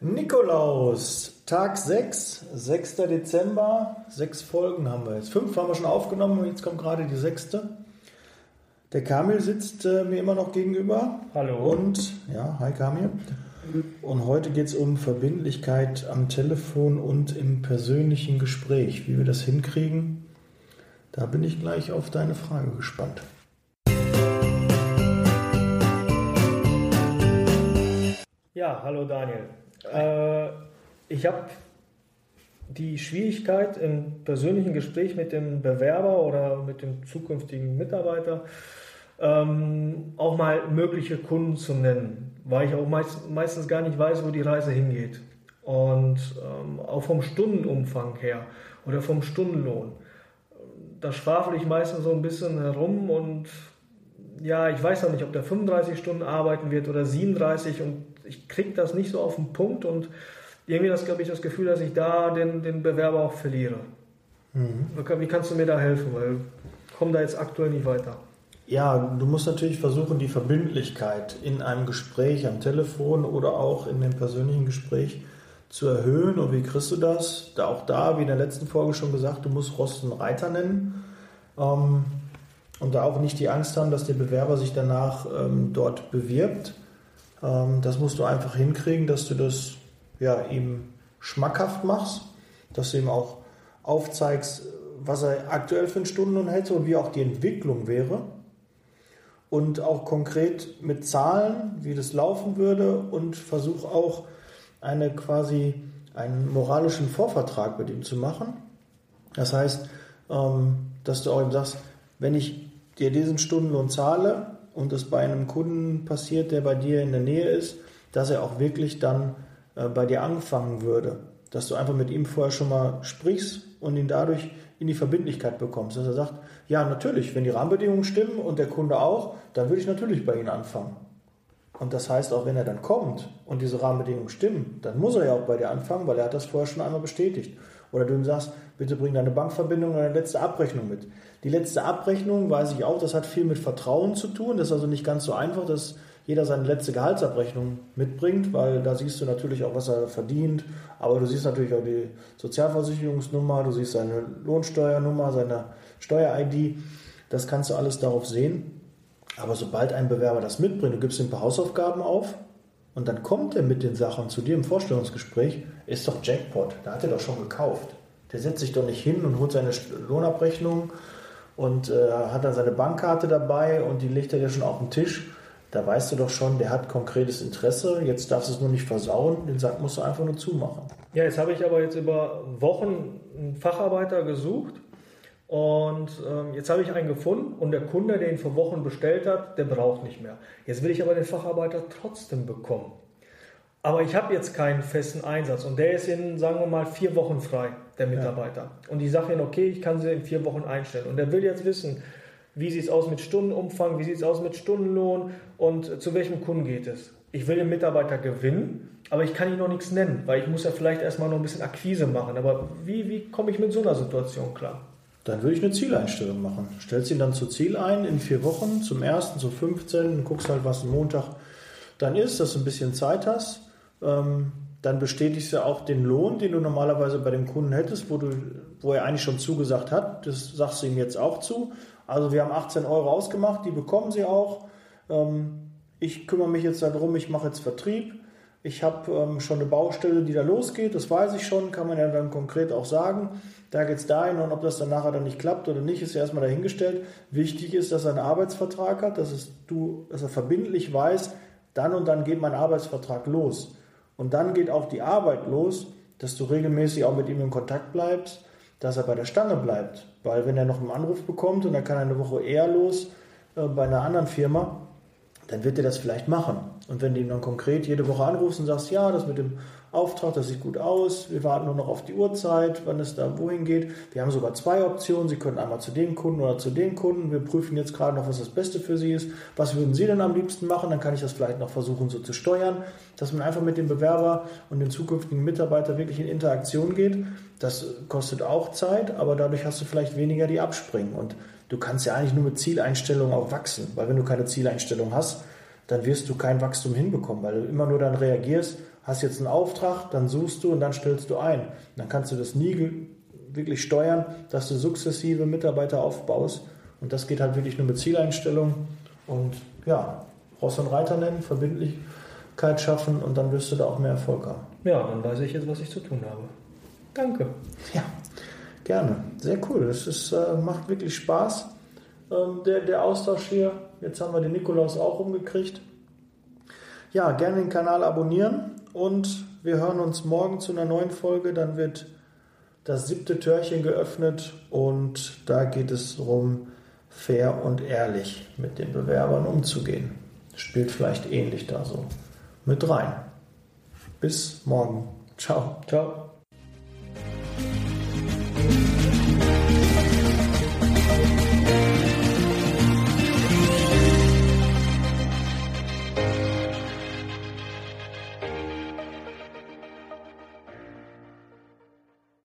Nikolaus, Tag 6, 6. Dezember. Sechs Folgen haben wir jetzt. Fünf haben wir schon aufgenommen und jetzt kommt gerade die sechste. Der Kamil sitzt äh, mir immer noch gegenüber. Hallo. Und, ja, hi Kamil. Und heute geht es um Verbindlichkeit am Telefon und im persönlichen Gespräch. Wie wir das hinkriegen, da bin ich gleich auf deine Frage gespannt. Ja, hallo Daniel. Äh, ich habe die Schwierigkeit im persönlichen Gespräch mit dem Bewerber oder mit dem zukünftigen Mitarbeiter ähm, auch mal mögliche Kunden zu nennen, weil ich auch meist, meistens gar nicht weiß, wo die Reise hingeht. Und ähm, auch vom Stundenumfang her oder vom Stundenlohn. Da schwafel ich meistens so ein bisschen herum und ja, ich weiß noch nicht, ob der 35 Stunden arbeiten wird oder 37 und ich kriege das nicht so auf den Punkt und irgendwie das, glaube ich, das Gefühl, dass ich da den, den Bewerber auch verliere. Mhm. Wie kannst du mir da helfen? Weil ich komme da jetzt aktuell nicht weiter. Ja, du musst natürlich versuchen, die Verbindlichkeit in einem Gespräch am Telefon oder auch in dem persönlichen Gespräch zu erhöhen. Und wie kriegst du das? Da auch da, wie in der letzten Folge schon gesagt, du musst Rosten Reiter nennen. Ähm, und da auch nicht die Angst haben, dass der Bewerber sich danach ähm, dort bewirbt. Ähm, das musst du einfach hinkriegen, dass du das ja, ihm schmackhaft machst, dass du ihm auch aufzeigst, was er aktuell für einen Stundenlohn hätte und wie auch die Entwicklung wäre. Und auch konkret mit Zahlen, wie das laufen würde und versuch auch eine quasi einen moralischen Vorvertrag mit ihm zu machen. Das heißt, ähm, dass du auch ihm sagst, wenn ich dir diesen Stundenlohn zahle, und es bei einem Kunden passiert, der bei dir in der Nähe ist, dass er auch wirklich dann äh, bei dir anfangen würde. Dass du einfach mit ihm vorher schon mal sprichst und ihn dadurch in die Verbindlichkeit bekommst. Dass er sagt, ja, natürlich, wenn die Rahmenbedingungen stimmen und der Kunde auch, dann würde ich natürlich bei Ihnen anfangen. Und das heißt, auch wenn er dann kommt und diese Rahmenbedingungen stimmen, dann muss er ja auch bei dir anfangen, weil er hat das vorher schon einmal bestätigt. Oder du ihm sagst, bitte bring deine Bankverbindung oder deine letzte Abrechnung mit. Die letzte Abrechnung, weiß ich auch, das hat viel mit Vertrauen zu tun. Das ist also nicht ganz so einfach, dass jeder seine letzte Gehaltsabrechnung mitbringt, weil da siehst du natürlich auch, was er verdient. Aber du siehst natürlich auch die Sozialversicherungsnummer, du siehst seine Lohnsteuernummer, seine Steuer-ID. Das kannst du alles darauf sehen. Aber sobald ein Bewerber das mitbringt, du gibst ihm ein paar Hausaufgaben auf und dann kommt er mit den Sachen zu dir im Vorstellungsgespräch, ist doch Jackpot. Da hat er doch schon gekauft. Der setzt sich doch nicht hin und holt seine Lohnabrechnung und äh, hat dann seine Bankkarte dabei und die legt er dir schon auf den Tisch. Da weißt du doch schon, der hat konkretes Interesse. Jetzt darfst du es nur nicht versauen. Den Sack musst du einfach nur zumachen. Ja, jetzt habe ich aber jetzt über Wochen einen Facharbeiter gesucht und ähm, jetzt habe ich einen gefunden und der Kunde, der ihn vor Wochen bestellt hat, der braucht nicht mehr. Jetzt will ich aber den Facharbeiter trotzdem bekommen. Aber ich habe jetzt keinen festen Einsatz und der ist in, sagen wir mal, vier Wochen frei, der Mitarbeiter. Ja. Und ich sage ihm, okay, ich kann sie in vier Wochen einstellen. Und er will jetzt wissen, wie sieht es aus mit Stundenumfang, wie sieht es aus mit Stundenlohn und zu welchem Kunden geht es. Ich will den Mitarbeiter gewinnen, aber ich kann ihm noch nichts nennen, weil ich muss ja vielleicht erstmal noch ein bisschen Akquise machen. Aber wie, wie komme ich mit so einer Situation klar? Dann würde ich eine Zieleinstellung machen. Stellst ihn dann zu Ziel ein in vier Wochen, zum ersten, zum 15. guckst halt, was Montag dann ist, dass du ein bisschen Zeit hast. Ähm, dann bestätigst du auch den Lohn, den du normalerweise bei dem Kunden hättest, wo, du, wo er eigentlich schon zugesagt hat. Das sagst du ihm jetzt auch zu. Also wir haben 18 Euro ausgemacht, die bekommen sie auch. Ähm, ich kümmere mich jetzt darum, ich mache jetzt Vertrieb. Ich habe ähm, schon eine Baustelle, die da losgeht, das weiß ich schon, kann man ja dann konkret auch sagen. Da geht es dahin und ob das dann nachher dann nicht klappt oder nicht, ist ja erstmal dahingestellt. Wichtig ist, dass er einen Arbeitsvertrag hat, dass, es du, dass er verbindlich weiß, dann und dann geht mein Arbeitsvertrag los. Und dann geht auch die Arbeit los, dass du regelmäßig auch mit ihm in Kontakt bleibst, dass er bei der Stange bleibt. Weil wenn er noch einen Anruf bekommt und er kann eine Woche eher los äh, bei einer anderen Firma, dann wird er das vielleicht machen. Und wenn du ihn dann konkret jede Woche anrufst und sagst, ja, das mit dem Auftrag, das sieht gut aus, wir warten nur noch auf die Uhrzeit, wann es da wohin geht. Wir haben sogar zwei Optionen. Sie können einmal zu dem Kunden oder zu den Kunden. Wir prüfen jetzt gerade noch, was das Beste für Sie ist. Was würden Sie denn am liebsten machen? Dann kann ich das vielleicht noch versuchen, so zu steuern, dass man einfach mit dem Bewerber und den zukünftigen Mitarbeiter wirklich in Interaktion geht. Das kostet auch Zeit, aber dadurch hast du vielleicht weniger die abspringen. Und du kannst ja eigentlich nur mit Zieleinstellungen auch wachsen, weil wenn du keine Zieleinstellung hast, dann wirst du kein Wachstum hinbekommen, weil du immer nur dann reagierst, hast jetzt einen Auftrag, dann suchst du und dann stellst du ein. Dann kannst du das nie wirklich steuern, dass du sukzessive Mitarbeiter aufbaust. Und das geht halt wirklich nur mit Zieleinstellung. Und ja, Ross und Reiter nennen, Verbindlichkeit schaffen und dann wirst du da auch mehr Erfolg haben. Ja, dann weiß ich jetzt, was ich zu tun habe. Danke. Ja, gerne. Sehr cool. Es ist, äh, macht wirklich Spaß, ähm, der, der Austausch hier. Jetzt haben wir den Nikolaus auch umgekriegt. Ja, gerne den Kanal abonnieren und wir hören uns morgen zu einer neuen Folge. Dann wird das siebte Türchen geöffnet und da geht es darum, fair und ehrlich mit den Bewerbern umzugehen. Spielt vielleicht ähnlich da so mit rein. Bis morgen. Ciao. Ciao.